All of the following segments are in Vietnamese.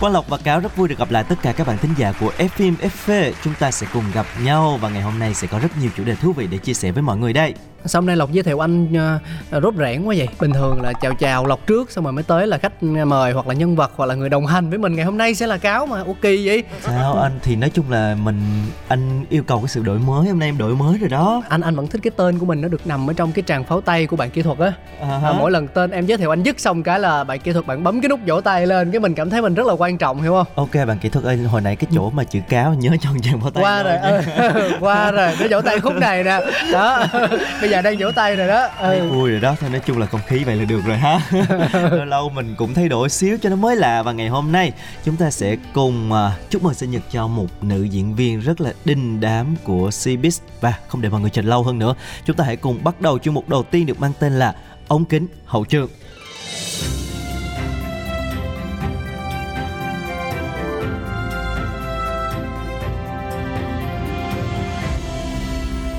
Quang Lộc và Cáo rất vui được gặp lại tất cả các bạn thính giả của F phim FV. Chúng ta sẽ cùng gặp nhau và ngày hôm nay sẽ có rất nhiều chủ đề thú vị để chia sẻ với mọi người đây. Xong nay Lộc giới thiệu anh uh, rốt rẽn quá vậy Bình thường là chào chào Lộc trước Xong rồi mới tới là khách mời hoặc là nhân vật Hoặc là người đồng hành với mình ngày hôm nay sẽ là Cáo mà Ok vậy Sao anh thì nói chung là mình anh yêu cầu cái sự đổi mới hôm nay em đổi mới rồi đó. Anh anh vẫn thích cái tên của mình nó được nằm ở trong cái tràng pháo tay của bạn kỹ thuật á à, hả? Mỗi lần tên em giới thiệu anh dứt xong cái là bạn kỹ thuật bạn bấm cái nút vỗ tay lên Cái mình cảm thấy mình rất là quan trọng hiểu không Ok bạn kỹ thuật ơi hồi nãy cái chỗ mà chữ cáo nhớ cho chàng pháo tay qua rồi nha. ừ. qua rồi nó vỗ tay khúc này nè đó bây giờ đang vỗ tay rồi đó Thấy ừ. vui rồi đó thôi nói chung là không khí vậy là được rồi ha lâu lâu mình cũng thay đổi xíu cho nó mới lạ và ngày hôm nay chúng ta sẽ cùng à, chúc mừng sinh nhật cho một nữ diễn viên rất là đinh đám của Cbiz và không để mọi người chờ lâu hơn nữa chúng ta hãy cùng bắt đầu chuyên mục đầu tiên được mang tên là ống kính hậu trường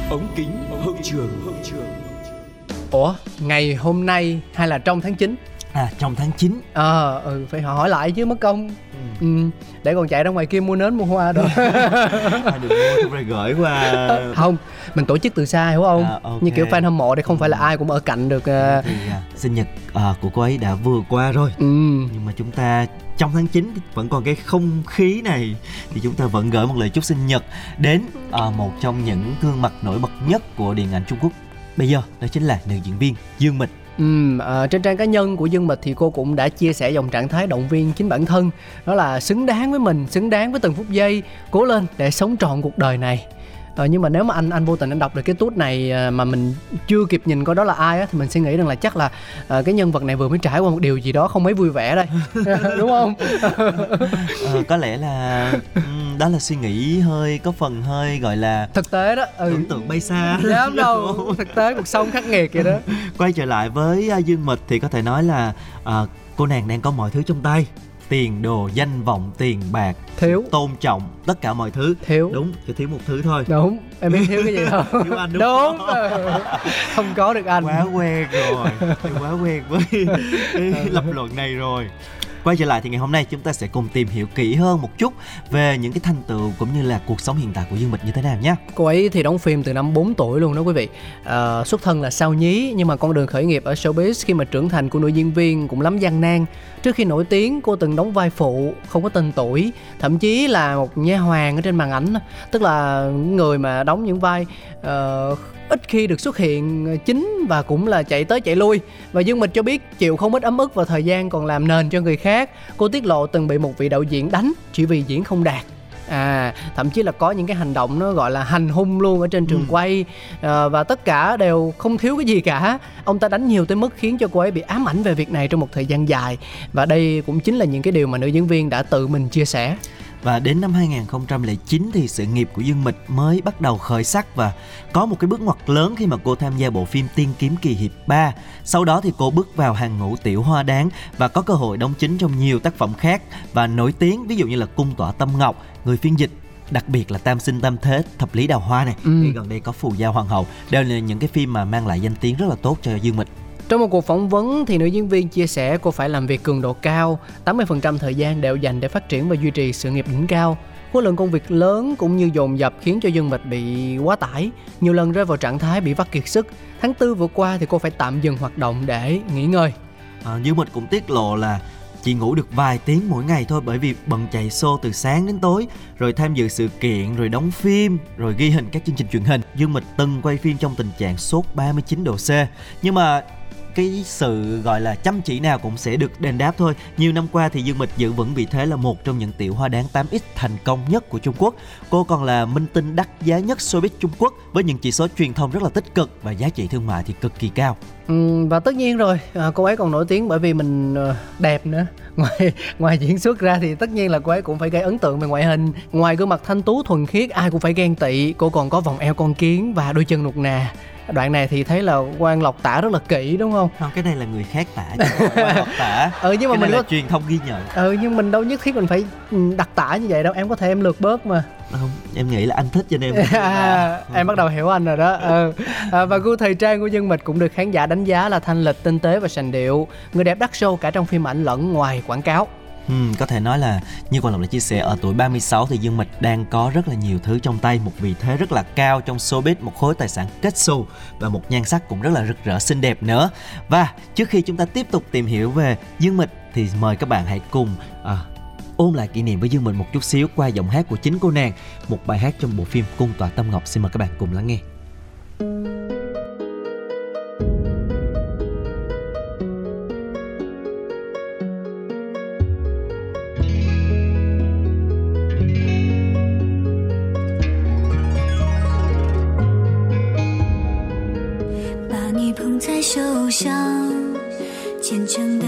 ống kính hậu trường. Hậu trường ủa ngày hôm nay hay là trong tháng 9 à trong tháng 9 ờ ừ phải hỏi lại chứ mất công ừ. để còn chạy ra ngoài kia mua nến mua hoa rồi à, được mua xong rồi gửi qua. Không mình tổ chức từ xa hiểu không? À, ok. như kiểu fan hâm mộ thì không phải là ai cũng ở cạnh được ờ, thì à, sinh nhật à, của cô ấy đã vừa qua rồi. Ừ. Nhưng mà chúng ta trong tháng 9 thì vẫn còn cái không khí này thì chúng ta vẫn gửi một lời chúc sinh nhật đến à, một trong những gương mặt nổi bật nhất của điện ảnh Trung Quốc. Bây giờ đó chính là nữ diễn viên Dương Mịch Ừ, à, trên trang cá nhân của Dương Mịch thì cô cũng đã chia sẻ dòng trạng thái động viên chính bản thân đó là xứng đáng với mình, xứng đáng với từng phút giây, cố lên để sống trọn cuộc đời này. Ờ, nhưng mà nếu mà anh anh vô tình anh đọc được cái tút này ờ, mà mình chưa kịp nhìn coi đó là ai á thì mình sẽ nghĩ rằng là chắc là ờ, cái nhân vật này vừa mới trải qua một điều gì đó không mấy vui vẻ đây. Đúng không? Ờ, có lẽ là đó là suy nghĩ hơi có phần hơi gọi là thực tế đó ừ. tưởng tượng bay xa. Dám đâu thực tế cuộc sống khắc nghiệt vậy đó. Quay trở lại với à, Dương Mịch thì có thể nói là à, cô nàng đang có mọi thứ trong tay tiền đồ danh vọng tiền bạc thiếu. tôn trọng tất cả mọi thứ. Thiếu. Đúng chỉ thiếu một thứ thôi. Đúng em biết thiếu cái gì không? Thiếu anh đúng đúng. không? không có được anh. Quá quen rồi Em quá quen với lập luận này rồi quay trở lại thì ngày hôm nay chúng ta sẽ cùng tìm hiểu kỹ hơn một chút về những cái thành tựu cũng như là cuộc sống hiện tại của Dương Mịch như thế nào nhé. Cô ấy thì đóng phim từ năm 4 tuổi luôn đó quý vị. À, Xuất thân là sao nhí Nhưng mà con đường khởi nghiệp ở showbiz Khi mà trưởng thành của nữ diễn viên cũng lắm gian nan. Trước khi nổi tiếng cô từng đóng vai phụ Không có tên tuổi Thậm chí là một nha hoàng ở trên màn ảnh. Tức là người mà đóng những vai uh, ít khi được xuất hiện chính và cũng là chạy tới chạy lui. Và Dương Mịch cho biết chịu không ít ấm ức và thời gian còn làm nền cho người khác. Cô tiết lộ từng bị một vị đạo diễn đánh chỉ vì diễn không đạt. À thậm chí là có những cái hành động nó gọi là hành hung luôn ở trên trường Ừ. quay. Ờ, và tất cả đều không thiếu cái gì cả. Ông ta đánh nhiều tới mức khiến cho cô ấy bị ám ảnh về việc này trong một thời gian dài. Và đây cũng chính là những cái điều mà nữ diễn viên đã tự mình chia sẻ Và đến năm 2009 thì sự nghiệp của Dương Mịch mới bắt đầu khởi sắc và có một cái bước ngoặt lớn khi mà cô tham gia bộ phim Tiên kiếm kỳ hiệp 3. Sau đó thì cô bước vào hàng ngũ tiểu hoa đáng và có cơ hội đóng chính trong nhiều tác phẩm khác và nổi tiếng ví dụ như là Cung tỏa tâm ngọc, Người phiên dịch đặc biệt là Tam sinh tam thế, Thập lý đào hoa này, Ừ. thì gần đây có Phù giao hoàng hậu, đều là những cái phim mà mang lại danh tiếng rất là tốt cho Dương Mịch. Trong một cuộc phỏng vấn thì nữ diễn viên chia sẻ cô phải làm việc cường độ cao, 80% thời gian đều dành để phát triển và duy trì sự nghiệp đỉnh cao. Khối lượng công việc lớn cũng như dồn dập khiến cho Dương Mịch bị quá tải, nhiều lần rơi vào trạng thái bị vắt kiệt sức. Tháng tư vừa qua thì cô phải tạm dừng hoạt động để nghỉ ngơi. À, Dương Mịch cũng tiết lộ là chỉ ngủ được vài tiếng mỗi ngày thôi bởi vì bận chạy show từ sáng đến tối rồi tham dự sự kiện rồi đóng phim rồi ghi hình các chương trình truyền hình Dương Mịch từng quay phim trong tình trạng sốt 39 độ C nhưng mà cái sự, gọi là, chăm chỉ nào cũng sẽ được đền đáp thôi. Nhiều năm qua thì Dương Mịch giữ vững vị thế là một trong những tiểu hoa đáng 8X thành công nhất của Trung Quốc. Cô còn là minh tinh đắt giá nhất showbiz Trung Quốc với những chỉ số truyền thông rất là tích cực và giá trị thương mại thì cực kỳ cao và tất nhiên rồi à, cô ấy còn nổi tiếng bởi vì mình ờ, đẹp nữa. Ngoài ngoài diễn xuất ra thì tất nhiên là cô ấy cũng phải gây ấn tượng về ngoại hình. Ngoài gương mặt thanh tú thuần khiết ai cũng phải ghen tị. Cô còn có vòng eo con kiến và đôi chân nuột nà. Đoạn này thì thấy là quan lộc tả rất là kỹ đúng không? Không cái này là người khác tả chứ không phải Ngọc tả. Ừ nhưng mà cái mình có là truyền thông ghi nhận. Ừ nhưng mình đâu nhất thiết mình phải ừ, đặc tả như vậy đâu. Em có thể em lược bớt mà không em nghĩ là anh thích cho nên em à, em bắt đầu hiểu anh rồi đó. Ừ. à, và gu thời trang của Dương Mịch cũng được khán giả đánh giá là thanh lịch tinh tế và sành điệu. Người đẹp đắt show cả trong phim ảnh lẫn ngoài quảng cáo. Ừ, có thể nói là như Quang Lộc đã chia sẻ ở tuổi 36 thì Dương Mịch đang có rất là nhiều thứ trong tay một vị thế rất là cao trong showbiz một khối tài sản kết xù và một nhan sắc cũng rất là rực rỡ xinh đẹp nữa. Và trước khi chúng ta tiếp tục tìm hiểu về Dương Mịch thì mời các bạn hãy cùng à, ôn lại kỷ niệm với Dương Mịch một chút xíu qua giọng hát của chính cô nàng một bài hát trong bộ phim Cung tỏa Tâm Ngọc xin mời các bạn cùng lắng nghe虔诚的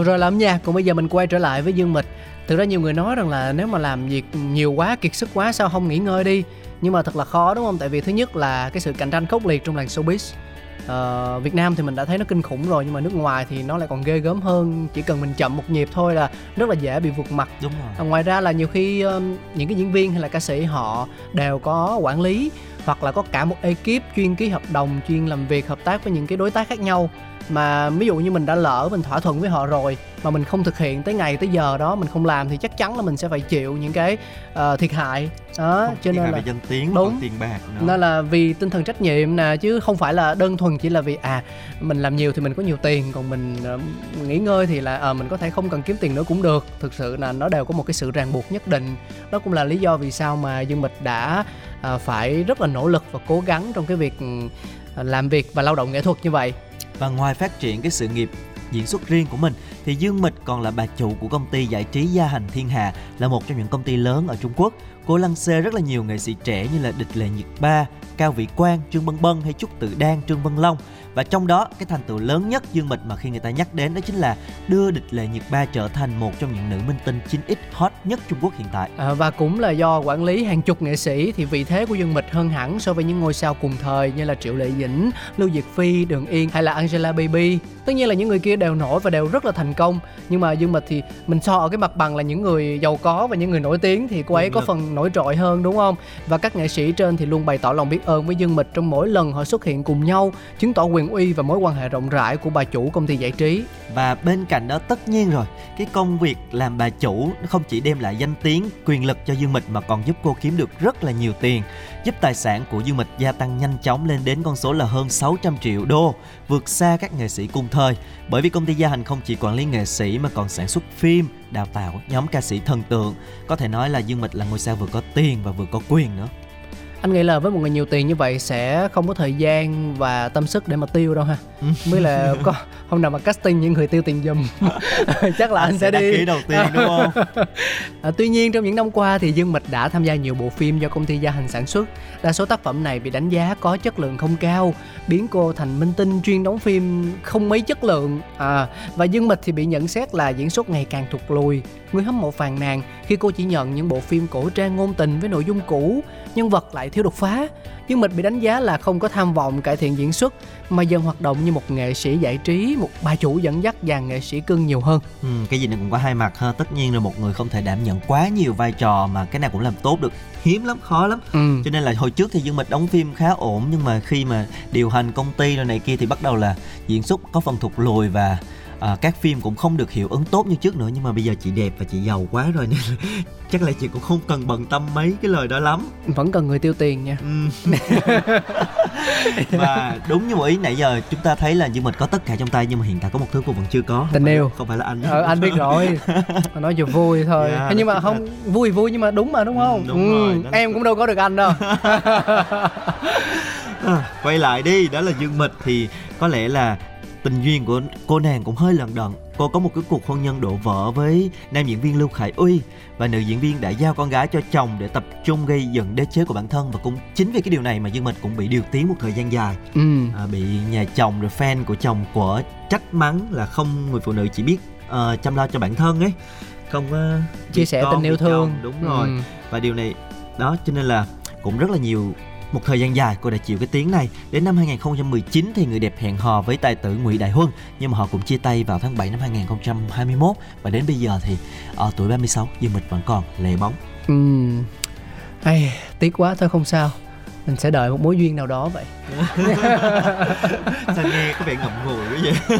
Vừa rồi là âm nhạc còn bây giờ mình quay trở lại với dương mịch. Thực ra nhiều người nói rằng là nếu mà làm việc nhiều quá kiệt sức quá sao không nghỉ ngơi đi? Nhưng mà thật là khó đúng không? Tại vì thứ nhất là cái sự cạnh tranh khốc liệt trong làng showbiz. Uh, Việt Nam thì mình đã thấy nó kinh khủng rồi nhưng mà nước ngoài thì nó lại còn ghê gớm hơn. Chỉ cần mình chậm một nhịp thôi là rất là dễ bị vượt mặt. Đúng rồi. Uh, ngoài ra là nhiều khi uh, những cái diễn viên hay là ca sĩ họ đều có quản lý hoặc là có cả một ekip chuyên ký hợp đồng chuyên làm việc hợp tác với những cái đối tác khác nhau mà ví dụ như mình đã lỡ mình thỏa thuận với họ rồi mà mình không thực hiện tới ngày tới giờ đó mình không làm thì chắc chắn là mình sẽ phải chịu những cái uh, thiệt hại. Đó Không cho nên là danh tiếng Đúng. tiền bạc nữa. Nên là vì tinh thần trách nhiệm nè chứ không phải là đơn thuần chỉ là vì à mình làm nhiều thì mình có nhiều tiền còn mình ờ, nghỉ ngơi thì là à, mình có thể không cần kiếm tiền nữa cũng được. Thực sự là nó đều có một cái sự ràng buộc nhất định. Đó cũng là lý do vì sao mà dương mịch đã à, phải rất là nỗ lực và cố gắng trong cái việc ừ, làm việc và lao động nghệ thuật như vậy và ngoài phát triển cái sự nghiệp diễn xuất riêng của mình thì Dương Mịch còn là bà chủ của công ty giải trí Gia Hành Thiên hà là một trong những công ty lớn ở Trung Quốc. Cô lăng xê rất là nhiều nghệ sĩ trẻ như là Địch Lệ Nhiệt Ba, Cao Vĩ Quang, Trương Bân Bân hay Trúc Tự Đan, Trương Vân Long. Và trong đó cái thành tựu lớn nhất Dương Mịch mà khi người ta nhắc đến đó chính là đưa Địch Lệ Nhiệt Ba trở thành một trong những nữ minh tinh 9X hot nhất Trung Quốc hiện tại. À, và cũng là do quản lý hàng chục nghệ sĩ thì vị thế của Dương Mịch hơn hẳn so với những ngôi sao cùng thời như là Triệu Lệ Dĩnh, Lưu Diệt Phi, Đường Yên hay là Angela Baby. Tất nhiên là những người kia đều nổi và đều rất là thành công nhưng mà Dương Mịch thì mình so ở cái mặt bằng là những người giàu có và những người nổi tiếng thì cô ấy có lực. phần nổi trội hơn đúng không? Và các nghệ sĩ trên thì luôn bày tỏ lòng biết ơn với Dương Mịch trong mỗi lần họ xuất hiện cùng nhau, chứng tỏ quyền uy và mối quan hệ rộng rãi của bà chủ công ty giải trí. Và bên cạnh đó tất nhiên rồi, cái công việc làm bà chủ nó không chỉ đem lại danh tiếng, quyền lực cho Dương Mịch mà còn giúp cô kiếm được rất là nhiều tiền, giúp tài sản của Dương Mịch gia tăng nhanh chóng lên đến con số là hơn 600 triệu đô, vượt xa các nghệ sĩ cùng thời. Bởi vì công ty Gia Hành không chỉ quản lý nghệ sĩ mà còn sản xuất phim, đào tạo nhóm ca sĩ thần tượng. Có thể nói là Dương Mịch là ngôi sao vừa có tiền và vừa có quyền nữa. Anh nghĩ là với một người nhiều tiền như vậy sẽ không có thời gian và tâm sức để mà tiêu đâu ha. Mới là có hôm nào mà casting những người tiêu tiền giùm chắc là anh sẽ đăng đi. ký đầu tiên đúng không? À, tuy nhiên trong những năm qua thì Dương Mịch đã tham gia nhiều bộ phim do công ty Gia Hành sản xuất. Đa số tác phẩm này bị đánh giá có chất lượng không cao, biến cô thành minh tinh chuyên đóng phim không mấy chất lượng. À, và Dương Mịch thì bị nhận xét là diễn xuất ngày càng thụt lùi. Người hâm mộ phàn nàn khi cô chỉ nhận những bộ phim cổ trang ngôn tình với nội dung cũ, nhân vật lại thiếu đột phá. Dương Mịch bị đánh giá là không có tham vọng cải thiện diễn xuất mà dần hoạt động như một nghệ sĩ giải trí, một bà chủ dẫn dắt dàn nghệ sĩ cưng nhiều hơn. Ừ, cái gì nó cũng có hai mặt ha. Tất nhiên là một người không thể đảm nhận quá nhiều vai trò mà cái nào cũng làm tốt được. Hiếm lắm, khó lắm. Ừ. cho nên là hồi trước thì dương mịch đóng phim khá ổn nhưng mà khi mà điều hành công ty rồi này kia thì bắt đầu là diễn xuất có phần thụt lùi và à, các phim cũng không được hiệu ứng tốt như trước nữa nhưng mà bây giờ chị đẹp và chị giàu quá rồi nên là chắc là chị cũng không cần bận tâm mấy cái lời đó lắm. Vẫn cần người tiêu tiền nha. Và đúng như một ý nãy giờ chúng ta thấy là dương mịch có tất cả trong tay nhưng mà hiện tại có một thứ cô vẫn chưa có. Tình yêu. không phải là anh. Ờ, anh biết rồi. Nói cho vui thôi. Dạ, Thế nhưng mà không vui vui nhưng mà đúng mà đúng Ừ, không? Đúng rồi, đó là- em cũng đâu có được anh đâu. À, quay lại đi đó là dương mịch. Thì có lẽ là tình duyên của cô nàng cũng hơi lận đận. Cô có một cái cuộc hôn nhân đổ vỡ với nam diễn viên lưu khải uy và nữ diễn viên đã giao con gái cho chồng để tập trung gây dựng đế chế của bản thân và cũng chính vì cái điều này mà dương mịch cũng bị điều tiếng một thời gian dài. Ừ. À, bị nhà chồng rồi fan của chồng của trách mắng là không người phụ nữ chỉ biết ờ, chăm lo cho bản thân ấy không ờ, chia sẻ con, tình yêu vì chồng. thương. Đúng rồi. Ừ. và điều này đó cho nên là cũng rất là nhiều một thời gian dài cô đã chịu cái tiếng này. Đến năm 2019 thì người đẹp hẹn hò với tài tử Ngụy Đại Huân nhưng mà họ cũng chia tay vào tháng 7 năm 2021 và đến bây giờ thì ở tuổi 36 Dương Mịch vẫn còn lệ bóng. Ừ Ai, tiếc quá thôi không sao mình sẽ đợi một mối duyên nào đó vậy sao nghe có vẻ ngậm ngùi quá vậy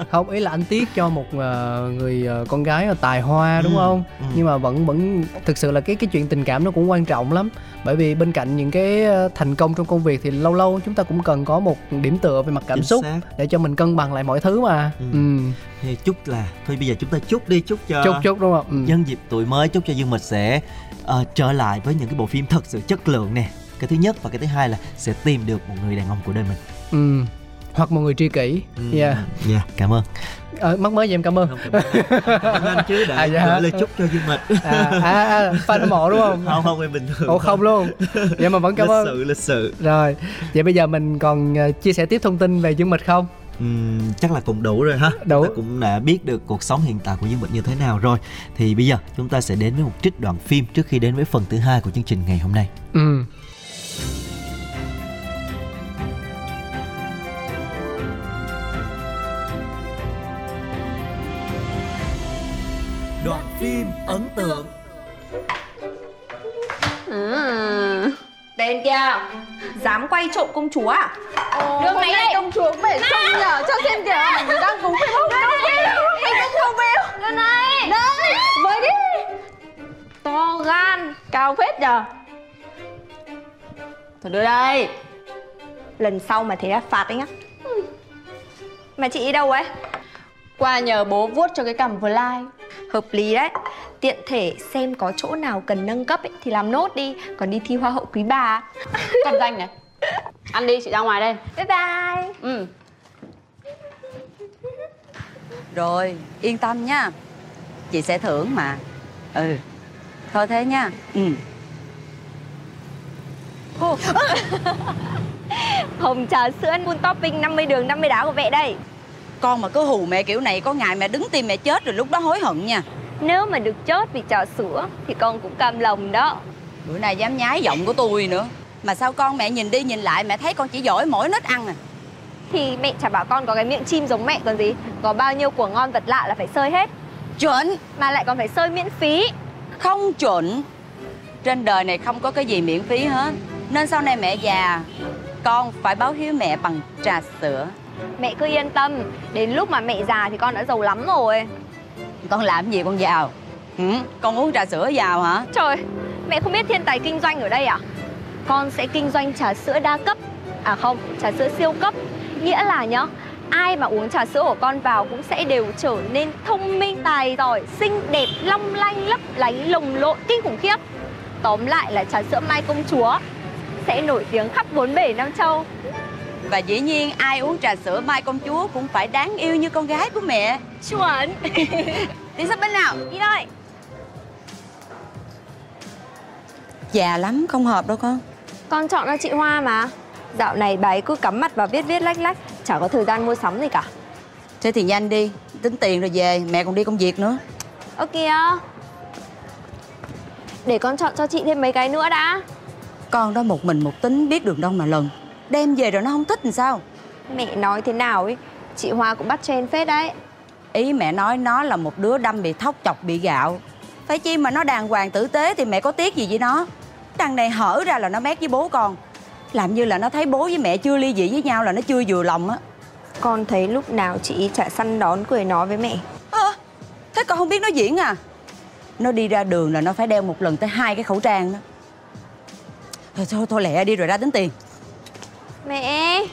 không ý là anh tiếc cho một ờ, người ờ, con gái tài hoa đúng Ừ, không ừ. nhưng mà vẫn vẫn thực sự là cái cái chuyện tình cảm nó cũng quan trọng lắm bởi vì bên cạnh những cái ờ, thành công trong công việc thì lâu lâu chúng ta cũng cần có một điểm tựa về mặt cảm Chính xúc xác. để cho mình cân bằng lại mọi thứ mà Ừ. ừ. thì chúc là thôi bây giờ chúng ta chúc đi chúc cho chúc chúc đúng không ừ. nhân dịp tuổi mới chúc cho Dương Mịch sẽ ờ, trở lại với những cái bộ phim thật sự chất lượng nè cái thứ nhất và cái thứ hai là sẽ tìm được một người đàn ông của đời mình. Ừ. hoặc một người tri kỷ. Ừ, yeah. Dạ, cảm ơn. Ờ, mắc mới gì em cảm ơn? Không cảm ơn. Anh chứ đã À, dạ. gửi lời chúc cho Dương Mịch. À, à, à fan hâm mộ đúng không? Không không em bình thường ồ không luôn. vậy mà vẫn cảm lịch ơn. sự lịch sự. Rồi vậy bây giờ mình còn ờ, chia sẻ tiếp thông tin về Dương Mịch không? Ừm, chắc là cũng đủ rồi ha. Đủ. ta cũng đã biết được cuộc sống hiện tại của Dương Mịch như thế nào rồi. Thì bây giờ chúng ta sẽ đến với một trích đoạn phim trước khi đến với phần thứ hai của chương trình ngày hôm nay. Ừ phim ấn tượng. Tên kia Dám quay trộm công chúa à? Đường này đây công chúa phải trông nhở cho xem kìa người đang cùng với không? Anh cũng không biết Đường này Đây Với đi. To gan Cao phết nhở Thôi đưa đây. Lần sau mà thế là phạt đấy nhá. Mà chị đi đâu ấy? Qua nhờ bố vuốt cho cái cằm vừa lai Hợp lý đấy. Tiện thể xem có chỗ nào cần nâng cấp ấy, thì làm nốt đi. Còn đi thi hoa hậu quý bà. Cầm danh này. Ăn đi chị ra ngoài đây. Bye bye. Ừ. Rồi, yên tâm nha. Chị sẽ thưởng mà. Ừ. Thôi thế nha. Ừ. Hồng trà sữa full topping 50 đường 50 đá của mẹ đây Con mà cứ hù mẹ kiểu này Có ngày mẹ đứng tim mẹ chết rồi lúc đó hối hận nha. Nếu mà được chốt vì trà sữa Thì con cũng cam lòng đó. Bữa nay dám nhái giọng của tôi nữa. Mà sao con mẹ nhìn đi nhìn lại Mẹ thấy con chỉ giỏi mỗi nết ăn à? Thì mẹ chả bảo con có cái miệng chim giống mẹ còn gì. Có bao nhiêu của ngon vật lạ là phải sơi hết. Chuẩn. Mà lại còn phải sơi miễn phí. Không chuẩn. Trên đời này không có cái gì miễn phí hết. Nên sau này mẹ già Con phải báo hiếu mẹ bằng trà sữa Mẹ cứ yên tâm. Đến lúc mà mẹ già thì con đã giàu lắm rồi. Con làm gì con giàu? Ừ? Con uống trà sữa giàu hả? Trời Mẹ không biết thiên tài kinh doanh ở đây à? Con sẽ kinh doanh trà sữa đa cấp. À không Trà sữa siêu cấp. Nghĩa là nhá Ai mà uống trà sữa của con vào cũng sẽ đều trở nên thông minh, tài giỏi, xinh đẹp, long lanh, lấp lánh, lồng lộn, kinh khủng khiếp. Tóm lại là trà sữa Mai Công Chúa Sẽ nổi tiếng khắp bốn bể Nam Châu Và dĩ nhiên ai uống trà sữa Mai công chúa Cũng phải đáng yêu như con gái của mẹ. Chuẩn. Đi sắp bên nào? Đi thôi. Già lắm không hợp đâu con. Con chọn cho chị Hoa mà. Dạo này bà ấy cứ cắm mặt vào viết viết lách lách Chả có thời gian mua sắm gì cả. Thế thì nhanh đi Tính tiền rồi về Mẹ còn đi công việc nữa. Ơ kìa Để con chọn cho chị thêm mấy cái nữa đã. Con đó một mình một tính biết đường đâu mà lần Đem về rồi nó không thích làm sao? Mẹ nói thế nào ấy? Chị Hoa cũng bắt chen phết đấy. Ý mẹ nói nó là một đứa đâm bị thóc chọc bị gạo. Phải chi mà nó đàng hoàng tử tế Thì mẹ có tiếc gì với nó? Đằng này hở ra là nó mét với bố con. Làm như là nó thấy bố với mẹ chưa ly dị với nhau Là nó chưa vừa lòng á. Con thấy lúc nào chị chả săn đón cười nói với mẹ. Ơ Thế con không biết nó diễn à? Nó đi ra đường là nó phải đeo một lần tới hai cái khẩu trang đó. Thôi thôi, thôi lẹ đi rồi ra tính tiền Mẹ.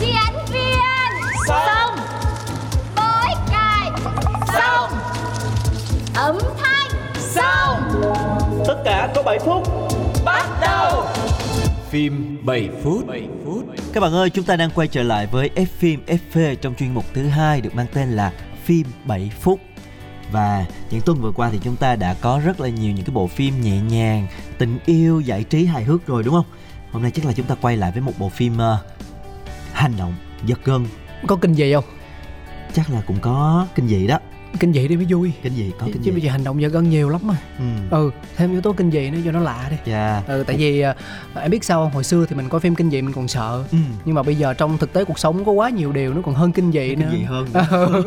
Diễn viên. Xong. Bối cài Xong. Âm thanh. Xong. Tất cả có 7 phút. Bắt đầu Phim 7 phút 7 phút Các bạn ơi, chúng ta đang quay trở lại với F phim FV trong chuyên mục thứ hai được mang tên là phim 7 phút. Và những tuần vừa qua thì chúng ta đã có rất là nhiều những cái bộ phim nhẹ nhàng, tình yêu, giải trí, hài hước rồi đúng không? Hôm nay chắc là chúng ta quay lại với một bộ phim uh, hành động, giật gân. Có kinh dị không? Chắc là cũng có kinh dị đó. Kinh dị đi mới vui Kinh dị có kinh chứ bây giờ hành động giờ gân nhiều lắm mà Ừ. Ừ, thêm yếu tố kinh dị nữa cho nó lạ đi Dạ. Ừ, tại vì à, em biết sao không? Hồi xưa thì mình coi phim kinh dị mình còn sợ Ừ. Nhưng mà bây giờ trong thực tế cuộc sống có quá nhiều điều nó còn hơn kinh dị nữa Kinh dị hơn. Ừ.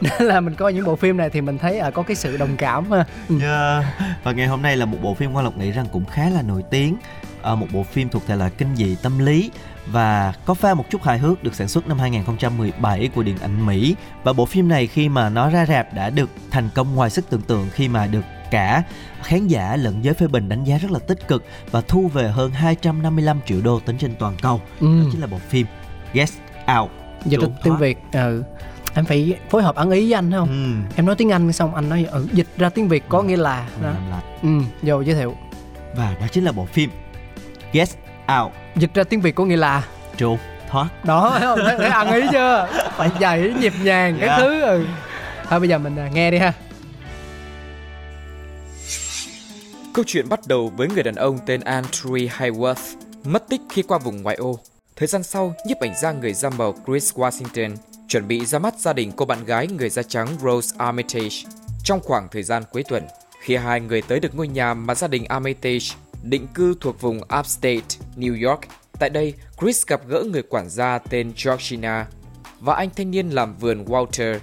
Nên là mình coi những bộ phim này thì mình thấy à, có cái sự đồng cảm ha Ừ. Yeah. Và ngày hôm nay là một bộ phim Quang Lộc nghĩ rằng cũng khá là nổi tiếng Ờ, Một bộ phim thuộc thể loại kinh dị tâm lý Và có pha một chút hài hước được sản xuất năm 2017 của điện ảnh Mỹ Và bộ phim này khi mà nó ra rạp đã được thành công ngoài sức tưởng tượng Khi mà được cả khán giả lẫn giới phê bình đánh giá rất là tích cực Và thu về hơn 255 triệu đô tính trên toàn cầu Ừ. Đó chính là bộ phim Get Out Dịch Trốn tiếng. Việt ừ. Em phải phối hợp ăn ý với anh không? Ừ. Em nói tiếng Anh xong anh nói ừ, dịch ra tiếng Việt có nghĩa là đó. lại. Ừ, vô giới thiệu Và đó chính là bộ phim Get Out Dịch ra tiếng Việt có nghĩa là Trốn thoát đó thấy không thấy, thấy ăn ý chưa phải dạy nhịp nhàng cái Dạ. thứ ừ. thôi bây giờ mình à, nghe đi ha Câu chuyện bắt đầu với người đàn ông tên Andrew Hayworth mất tích khi qua vùng ngoại ô. Thời gian sau, nhiếp ảnh gia người da màu Chris Washington chuẩn bị ra mắt gia đình cô bạn gái người da trắng Rose Armitage trong khoảng thời gian cuối tuần. Khi hai người tới được ngôi nhà mà gia đình Armitage định cư thuộc vùng Upstate, New York, Tại đây, Chris gặp gỡ người quản gia tên Georgina và anh thanh niên làm vườn Walter.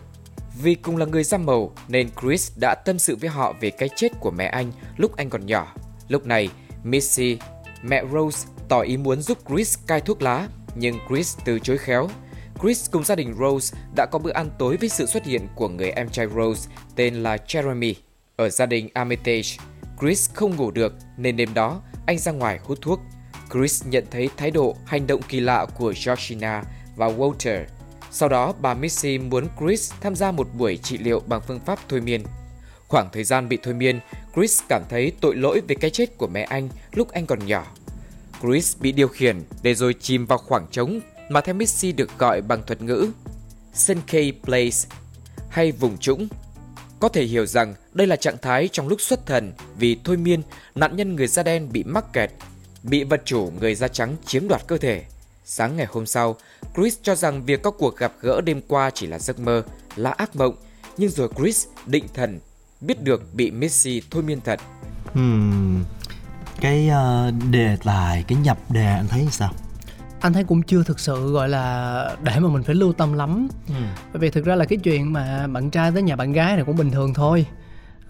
Vì cùng là người da màu nên Chris đã tâm sự với họ về cái chết của mẹ anh lúc anh còn nhỏ. Lúc này, Missy, mẹ Rose tỏ ý muốn giúp Chris cai thuốc lá, nhưng Chris từ chối khéo. Chris cùng gia đình Rose đã có bữa ăn tối với sự xuất hiện của người em trai Rose tên là Jeremy. Ở gia đình Armitage, Chris không ngủ được nên đêm đó anh ra ngoài hút thuốc. Chris nhận thấy thái độ, hành động kỳ lạ của Georgina và Walter. Sau đó, bà Missy muốn Chris tham gia một buổi trị liệu bằng phương pháp thôi miên. Khoảng thời gian bị thôi miên, Chris cảm thấy tội lỗi về cái chết của mẹ anh lúc anh còn nhỏ. Chris bị điều khiển để rồi chìm vào khoảng trống mà theo Missy được gọi bằng thuật ngữ Sunkey Place hay vùng trũng. Có thể hiểu rằng đây là trạng thái trong lúc xuất thần vì thôi miên, nạn nhân người da đen bị mắc kẹt, bị vật chủ người da trắng chiếm đoạt cơ thể. Sáng ngày hôm sau, Chris cho rằng việc có cuộc gặp gỡ đêm qua chỉ là giấc mơ, là ác mộng, nhưng rồi Chris định thần, biết được bị Missy thôi miên thật. Hmm. Cái uh, đề tài, cái nhập đề anh thấy sao? Anh thấy cũng chưa thực sự gọi là để mà mình phải lưu tâm lắm. Ừ. bởi vì thực ra là cái chuyện mà bạn trai tới nhà bạn gái này cũng bình thường thôi.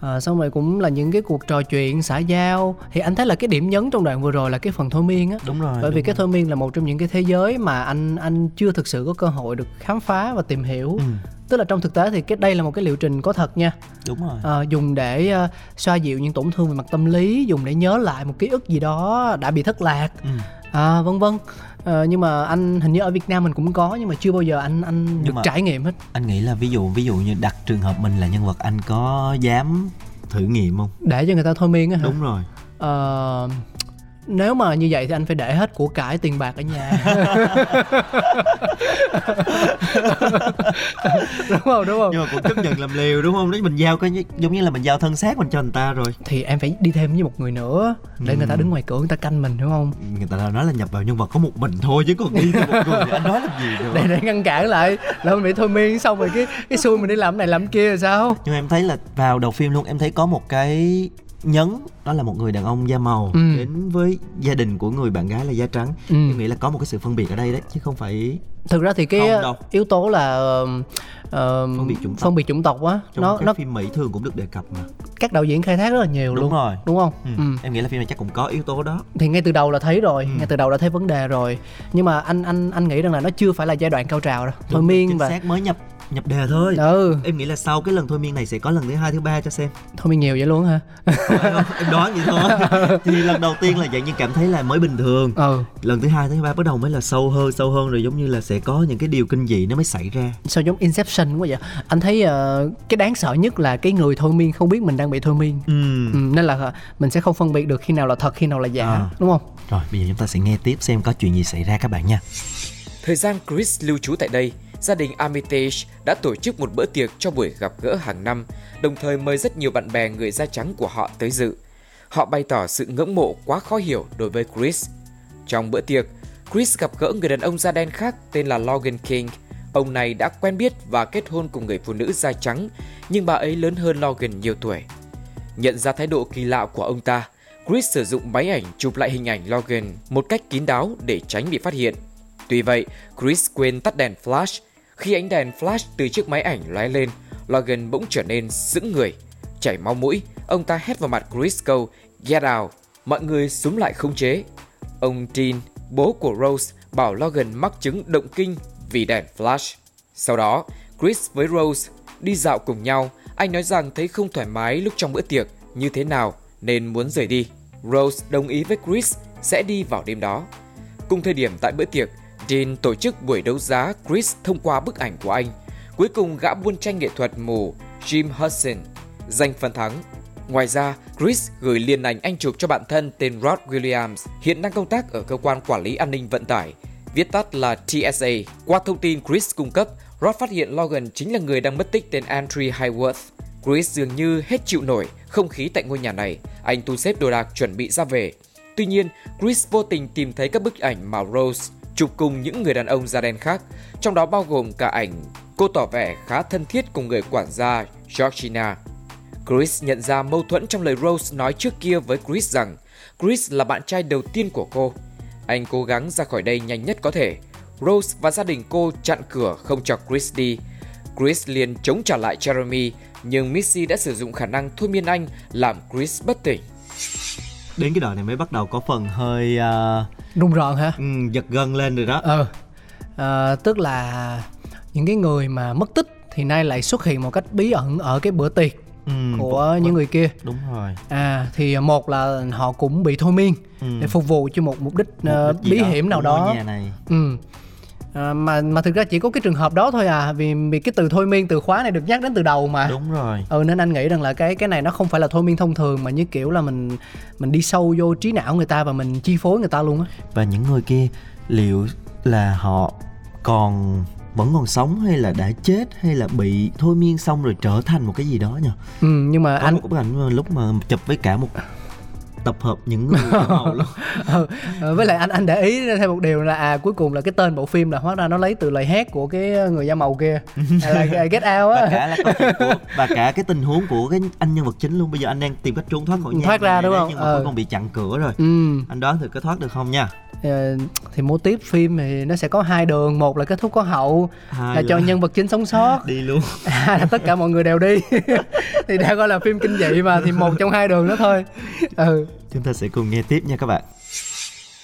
À, xong rồi cũng là những cái cuộc trò chuyện xã giao. Thì anh thấy là cái điểm nhấn trong đoạn vừa rồi là cái phần thôi miên á. Đúng rồi bởi đúng vì cái rồi. thôi miên là một trong những cái thế giới mà anh anh chưa thực sự có cơ hội được khám phá và tìm hiểu. Ừ. tức là trong thực tế thì cái đây là một cái liệu trình có thật nha. Đúng rồi. À, dùng để uh, xoa dịu những tổn thương về mặt tâm lý dùng để nhớ lại một ký ức gì đó đã bị thất lạc. Ừ. à, vân vân Ờ, nhưng mà anh hình như ở Việt Nam mình cũng có nhưng mà chưa bao giờ anh anh nhưng được trải nghiệm hết. Anh nghĩ là ví dụ ví dụ như đặt trường hợp mình là nhân vật anh có dám thử nghiệm không? Để cho người ta thôi miên á hả? Đúng rồi. Ờ nếu mà như vậy thì anh phải để hết của cải tiền bạc ở nhà. Đúng không đúng không? Nhưng mà cũng chấp nhận làm liều đúng không? Đấy mình giao cái giống như là mình giao thân xác mình cho người ta rồi. Thì em phải đi thêm với một người nữa để ừ. người ta ừ. đứng ngoài cửa người ta canh mình đúng không? Người ta nói là nhập vào nhân vật có một mình thôi chứ còn đi một người thì anh nói làm gì nữa để để ngăn cản lại là mình bị thôi miên xong rồi cái cái xui mình đi làm này làm kia là sao? Nhưng em thấy là vào đầu phim luôn em thấy có một cái nhấn đó là một người đàn ông da màu ừ. đến với gia đình của người bạn gái là da trắng ừ. em nghĩ là có một cái sự phân biệt ở đây đấy chứ không phải thực ra thì cái yếu tố là uh, phân biệt chủng tộc phân biệt chủng tộc á Trong nó nó phim mỹ thường cũng được đề cập mà các đạo diễn khai thác rất là nhiều đúng luôn rồi đúng không ừ. Ừ. em nghĩ là phim này chắc cũng có yếu tố đó thì ngay từ đầu là thấy rồi ừ. ngay từ đầu đã thấy vấn đề rồi nhưng mà anh anh anh nghĩ rằng là nó chưa phải là giai đoạn cao trào đâu thôi miên và mới nhập nhập đề thôi. Ừ. Em nghĩ là sau cái lần thôi miên này sẽ có lần thứ hai thứ ba cho xem. Thôi miên nhiều vậy luôn hả? Em đoán vậy thôi. Thì lần đầu tiên là dạng như cảm thấy là mới bình thường. Ừ. lần thứ hai thứ ba bắt đầu mới là sâu hơn sâu hơn rồi giống như là sẽ có những cái điều kinh dị nó mới xảy ra. Sao giống inception quá vậy? Anh thấy uh, cái đáng sợ nhất là cái người thôi miên không biết mình đang bị thôi miên. Ừ. Ừ, nên là mình sẽ không phân biệt được khi nào là thật khi nào là giả à. đúng không? Rồi bây giờ chúng ta sẽ nghe tiếp xem có chuyện gì xảy ra các bạn nha. Thời gian Chris lưu trú tại đây gia đình Armitage đã tổ chức một bữa tiệc cho buổi gặp gỡ hàng năm, đồng thời mời rất nhiều bạn bè người da trắng của họ tới dự. Họ bày tỏ sự ngưỡng mộ quá khó hiểu đối với Chris. Trong bữa tiệc, Chris gặp gỡ người đàn ông da đen khác tên là Logan King. Ông này đã quen biết và kết hôn cùng người phụ nữ da trắng, nhưng bà ấy lớn hơn Logan nhiều tuổi. Nhận ra thái độ kỳ lạ của ông ta, Chris sử dụng máy ảnh chụp lại hình ảnh Logan một cách kín đáo để tránh bị phát hiện. Tuy vậy, Chris quên tắt đèn flash. Khi ánh đèn flash từ chiếc máy ảnh lóe lên, Logan bỗng trở nên sững người. Chảy máu mũi, ông ta hét vào mặt Chris câu Get out! Mọi người súng lại không chế. Ông Dean, bố của Rose, bảo Logan mắc chứng động kinh vì đèn flash. Sau đó, Chris với Rose đi dạo cùng nhau. Anh nói rằng thấy không thoải mái lúc trong bữa tiệc như thế nào nên muốn rời đi. Rose đồng ý với Chris sẽ đi vào đêm đó. Cùng thời điểm tại bữa tiệc, Dean tổ chức buổi đấu giá Chris thông qua bức ảnh của anh. Cuối cùng gã buôn tranh nghệ thuật mù Jim Hudson giành phần thắng. Ngoài ra, Chris gửi liền ảnh anh chụp cho bạn thân tên Rod Williams, hiện đang công tác ở cơ quan quản lý an ninh vận tải, viết tắt là TSA. Qua thông tin Chris cung cấp, Rod phát hiện Logan chính là người đang mất tích tên Andrew Highworth. Chris dường như hết chịu nổi không khí tại ngôi nhà này. Anh thu xếp đồ đạc chuẩn bị ra về. Tuy nhiên, Chris vô tình tìm thấy các bức ảnh mà Rose chụp cùng những người đàn ông da đen khác, trong đó bao gồm cả ảnh cô tỏ vẻ khá thân thiết cùng người quản gia Georgina. Chris nhận ra mâu thuẫn trong lời Rose nói trước kia với Chris rằng Chris là bạn trai đầu tiên của cô. Anh cố gắng ra khỏi đây nhanh nhất có thể. Rose và gia đình cô chặn cửa không cho Chris đi. Chris liền chống trả lại Jeremy, nhưng Missy đã sử dụng khả năng thôi miên anh làm Chris bất tỉnh. đến cái đoạn này mới bắt đầu có phần hơi uh, rùng rợn hả? Ừ, giật gân lên rồi đó. Ờ à, tức là những cái người mà mất tích thì nay lại xuất hiện một cách bí ẩn ở cái bữa tiệc ừ, của cũng- những người kia. Đúng rồi. À thì một là họ cũng bị thôi miên Ừ. để phục vụ cho một mục đích, Mục đích gì bí đó hiểm nào đó. nhà này. Ừ à, mà mà thực ra chỉ có cái trường hợp đó thôi à vì vì cái từ thôi miên từ khóa này được nhắc đến từ đầu mà. Đúng rồi. Ừ nên anh nghĩ rằng là cái cái này nó không phải là thôi miên thông thường mà như kiểu là mình mình đi sâu vô trí não người ta và mình chi phối người ta luôn á. Và những người kia liệu là họ còn vẫn còn sống hay là đã chết hay là bị thôi miên xong rồi trở thành một cái gì đó nhỉ ừ nhưng mà có anh một bức ảnh lúc mà chụp với cả một tập hợp những người màu luôn. Ừ, ờ, với lại anh anh để ý thêm một điều là à cuối cùng là cái tên bộ phim là hóa ra nó lấy từ lời hát của cái người da màu kia. À, là cái Get Out và á cả là chuyện của và cả cái tình huống của cái anh nhân vật chính luôn. Bây giờ anh đang tìm cách trốn thoát khỏi nhà Thoát ra đúng không? nhưng mà cuối cùng bị chặn cửa rồi. Ừ. Anh đoán thử có thoát được không nha. Ờ, thì mô tiếp phim thì nó sẽ có hai đường. Một là kết thúc có hậu Hai là cho nhân vật chính sống sót. Đi luôn. Hai là tất cả mọi người đều đi. Thì đã gọi là phim kinh dị mà thì một trong hai đường đó thôi. Ừ chúng ta sẽ cùng nghe tiếp nha các bạn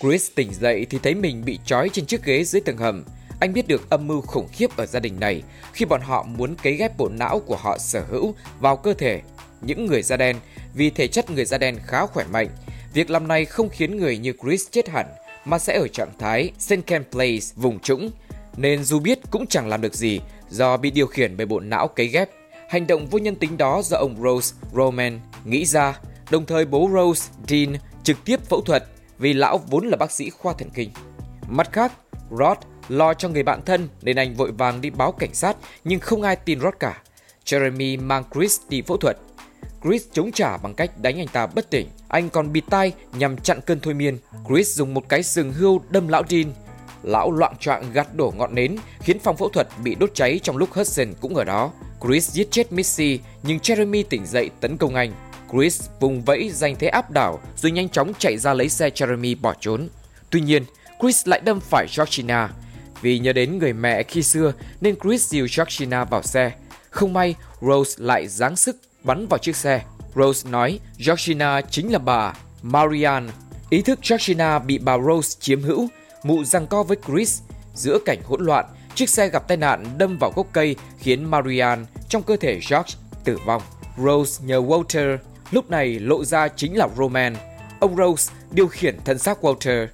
Chris tỉnh dậy thì thấy mình bị trói trên chiếc ghế dưới tầng hầm. Anh biết được âm mưu khủng khiếp ở gia đình này khi bọn họ muốn cấy ghép bộ não của họ sở hữu vào cơ thể những người da đen vì thể chất người da đen khá khỏe mạnh. Việc làm này không khiến người như Chris chết hẳn mà sẽ ở trạng thái Senken Place vùng trũng nên dù biết cũng chẳng làm được gì do bị điều khiển bởi bộ não cấy ghép. Hành động vô nhân tính đó do ông Rose Roman nghĩ ra, đồng thời bố Rose Dean trực tiếp phẫu thuật vì lão vốn là bác sĩ khoa thần kinh. Mặt khác, Rod lo cho người bạn thân nên anh vội vàng đi báo cảnh sát nhưng không ai tin Rod cả. Jeremy mang Chris đi phẫu thuật. Chris chống trả bằng cách đánh anh ta bất tỉnh. Anh còn bịt tai nhằm chặn cơn thôi miên. Chris dùng một cái sừng hươu đâm lão Dean. Lão loạn trạng gạt đổ ngọn nến khiến phòng phẫu thuật bị đốt cháy trong lúc Hudson cũng ở đó. Chris giết chết Missy nhưng Jeremy tỉnh dậy tấn công anh. Chris vùng vẫy giành thế áp đảo rồi nhanh chóng chạy ra lấy xe Jeremy bỏ trốn. Tuy nhiên, Chris lại đâm phải Georgina. Vì nhớ đến người mẹ khi xưa nên Chris dìu Georgina vào xe. Không may, Rose lại giáng sức bắn vào chiếc xe. Rose nói Georgina chính là bà Marianne. Ý thức Georgina bị bà Rose chiếm hữu, mụ giằng co với Chris. Giữa cảnh hỗn loạn, chiếc xe gặp tai nạn đâm vào gốc cây khiến Marianne trong cơ thể George tử vong. Rose nhờ Walter, lúc này lộ ra chính là Roman. Ông Rose điều khiển thân xác Walter.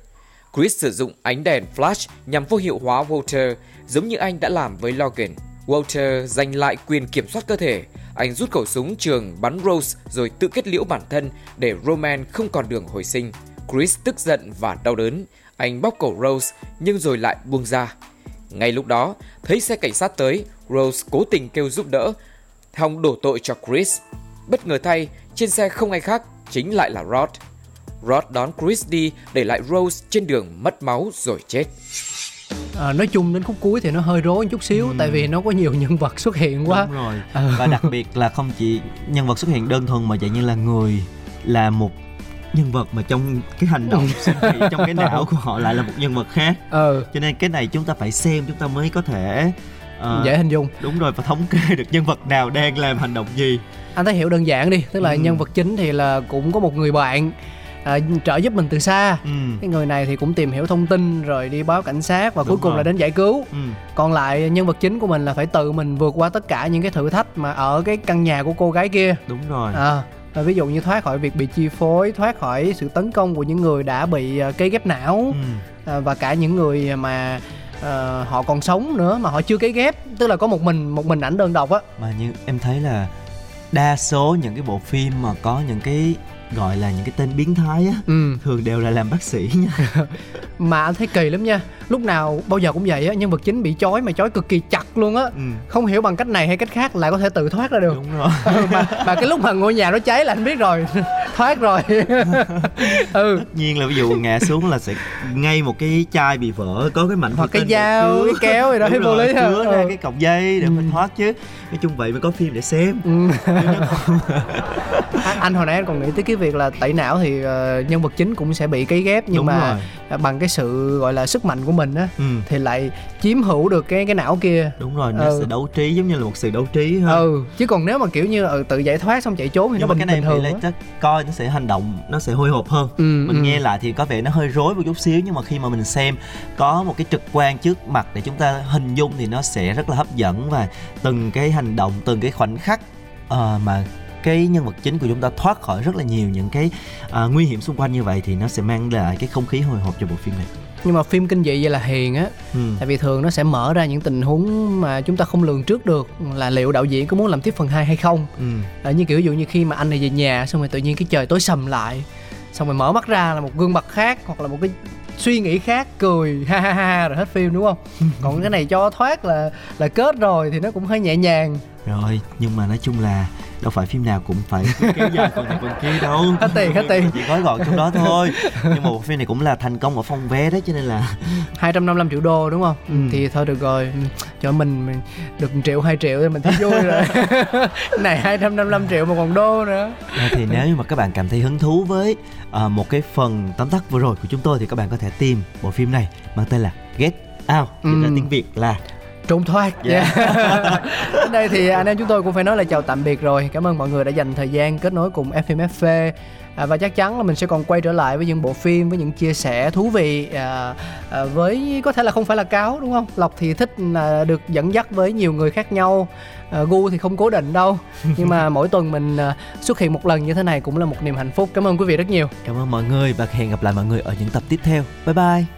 Chris sử dụng ánh đèn flash nhằm vô hiệu hóa Walter, giống như anh đã làm với Logan. Walter giành lại quyền kiểm soát cơ thể. Anh rút khẩu súng trường bắn Rose rồi tự kết liễu bản thân để Roman không còn đường hồi sinh. Chris tức giận và đau đớn. Anh bóc cổ Rose nhưng rồi lại buông ra. Ngay lúc đó, thấy xe cảnh sát tới, Rose cố tình kêu giúp đỡ, hòng đổ tội cho Chris. Bất ngờ thay, trên xe không ai khác, chính lại là Rod. Rod đón Chris đi, để lại Rose trên đường mất máu rồi chết. à, nói chung đến khúc cuối thì nó hơi rối một chút xíu tại vì nó có nhiều nhân vật xuất hiện quá đúng rồi Ờ. và đặc biệt là không chỉ nhân vật xuất hiện đơn thuần mà dạng như là người là một nhân vật mà trong cái hành động suy nghĩ trong cái não của họ lại là một nhân vật khác ờ cho nên cái này chúng ta phải xem chúng ta mới có thể ờ, dễ hình dung. Đúng rồi và thống kê được nhân vật nào đang làm hành động gì. Anh thấy hiểu đơn giản đi tức là Ừ. nhân vật chính thì là cũng có một người bạn à, trợ giúp mình từ xa. Ừ. Cái người này thì cũng tìm hiểu thông tin rồi đi báo cảnh sát và cuối Đúng cùng rồi. là đến giải cứu. Ừ. Còn lại nhân vật chính của mình là phải tự mình vượt qua tất cả những cái thử thách mà ở cái căn nhà của cô gái kia. Đúng rồi. À, và ví dụ như thoát khỏi việc bị chi phối thoát khỏi sự tấn công của những người đã bị à, cấy ghép não ừ. à, và cả những người mà à, họ còn sống nữa mà họ chưa cấy ghép tức là có một mình một mình ảnh đơn độc á. Mà như em thấy là đa số những cái bộ phim mà có những cái gọi là những cái tên biến thái á ừ. thường đều là làm bác sĩ nha. Mà anh thấy kỳ lắm nha lúc nào bao giờ cũng vậy á nhân vật chính bị chói mà chói cực kỳ chặt luôn á. Ừ. Không hiểu bằng cách này hay cách khác lại có thể tự thoát ra được. Đúng rồi. Mà, mà cái lúc mà ngôi nhà nó cháy là anh biết rồi thoát rồi ừ tất nhiên là ví dụ ngã xuống là sẽ ngay một cái chai bị vỡ có cái mảnh hoặc cái dao cái kéo gì đó Đúng vô lý ha ra ừ. cái cọng dây để Ừ. mình thoát chứ nói chung vậy mới có phim để xem Ừ. anh hồi nãy anh còn nghĩ tới cái việc là tẩy não thì ờ, nhân vật chính cũng sẽ bị cấy ghép nhưng Đúng mà rồi. à, bằng cái sự gọi là sức mạnh của mình á ừ thì lại chiếm hữu được cái cái não kia đúng rồi nó Ừ. sẽ đấu trí giống như là một sự đấu trí hơn ừ chứ còn nếu mà kiểu như ừ, tự giải thoát xong chạy trốn thì nhưng nó mà bình, cái này bình thì thường chắc coi nó sẽ hành động nó sẽ hồi hộp hơn ừ, mình ừ. nghe lại thì có vẻ nó hơi rối một chút xíu nhưng mà khi mà mình xem có một cái trực quan trước mặt để chúng ta hình dung thì nó sẽ rất là hấp dẫn và từng cái hành động từng cái khoảnh khắc ờ, mà cái nhân vật chính của chúng ta thoát khỏi rất là nhiều những cái à, nguy hiểm xung quanh như vậy thì nó sẽ mang lại cái không khí hồi hộp cho bộ phim này nhưng mà phim kinh dị vậy là hiền á ừ. tại vì thường nó sẽ mở ra những tình huống mà chúng ta không lường trước được là liệu đạo diễn có muốn làm tiếp phần 2 hay không Ừ. à, như kiểu ví dụ như khi mà anh này về nhà xong rồi tự nhiên cái trời tối sầm lại xong rồi mở mắt ra là một gương mặt khác hoặc là một cái suy nghĩ khác cười ha ha ha rồi hết phim đúng không? Còn cái này cho thoát là là kết rồi thì nó cũng hơi nhẹ nhàng rồi nhưng mà nói chung là đâu phải phim nào cũng phải kéo dài phần này phần kia đâu. Hết tiền hết tiền. Chỉ gói gọn trong đó thôi. Nhưng mà bộ phim này cũng là thành công ở phòng vé đấy cho nên là 255 triệu đô đúng không? Ừ. Thì thôi được rồi. Cho mình, mình được 1 triệu 2 triệu thì mình thấy vui rồi. Này 255 triệu mà còn đô nữa. À, thì nếu như mà các bạn cảm thấy hứng thú với à, một cái phần tóm tắt vừa rồi của chúng tôi thì các bạn có thể tìm bộ phim này mang tên là Get Out. Dịch ra Ừ. tiếng Việt là trốn thoát. Dạ. yeah. đến đây thì anh em chúng tôi cũng phải nói là chào tạm biệt rồi. Cảm ơn mọi người đã dành thời gian kết nối cùng FMFV à, và chắc chắn là mình sẽ còn quay trở lại với những bộ phim với những chia sẻ thú vị à, à, với có thể là không phải là cáo đúng không? Lộc thì thích là được dẫn dắt với nhiều người khác nhau. À, gu thì không cố định đâu. Nhưng mà mỗi tuần mình à, xuất hiện một lần như thế này cũng là một niềm hạnh phúc. Cảm ơn quý vị rất nhiều. Cảm ơn mọi người và hẹn gặp lại mọi người ở những tập tiếp theo. Bye bye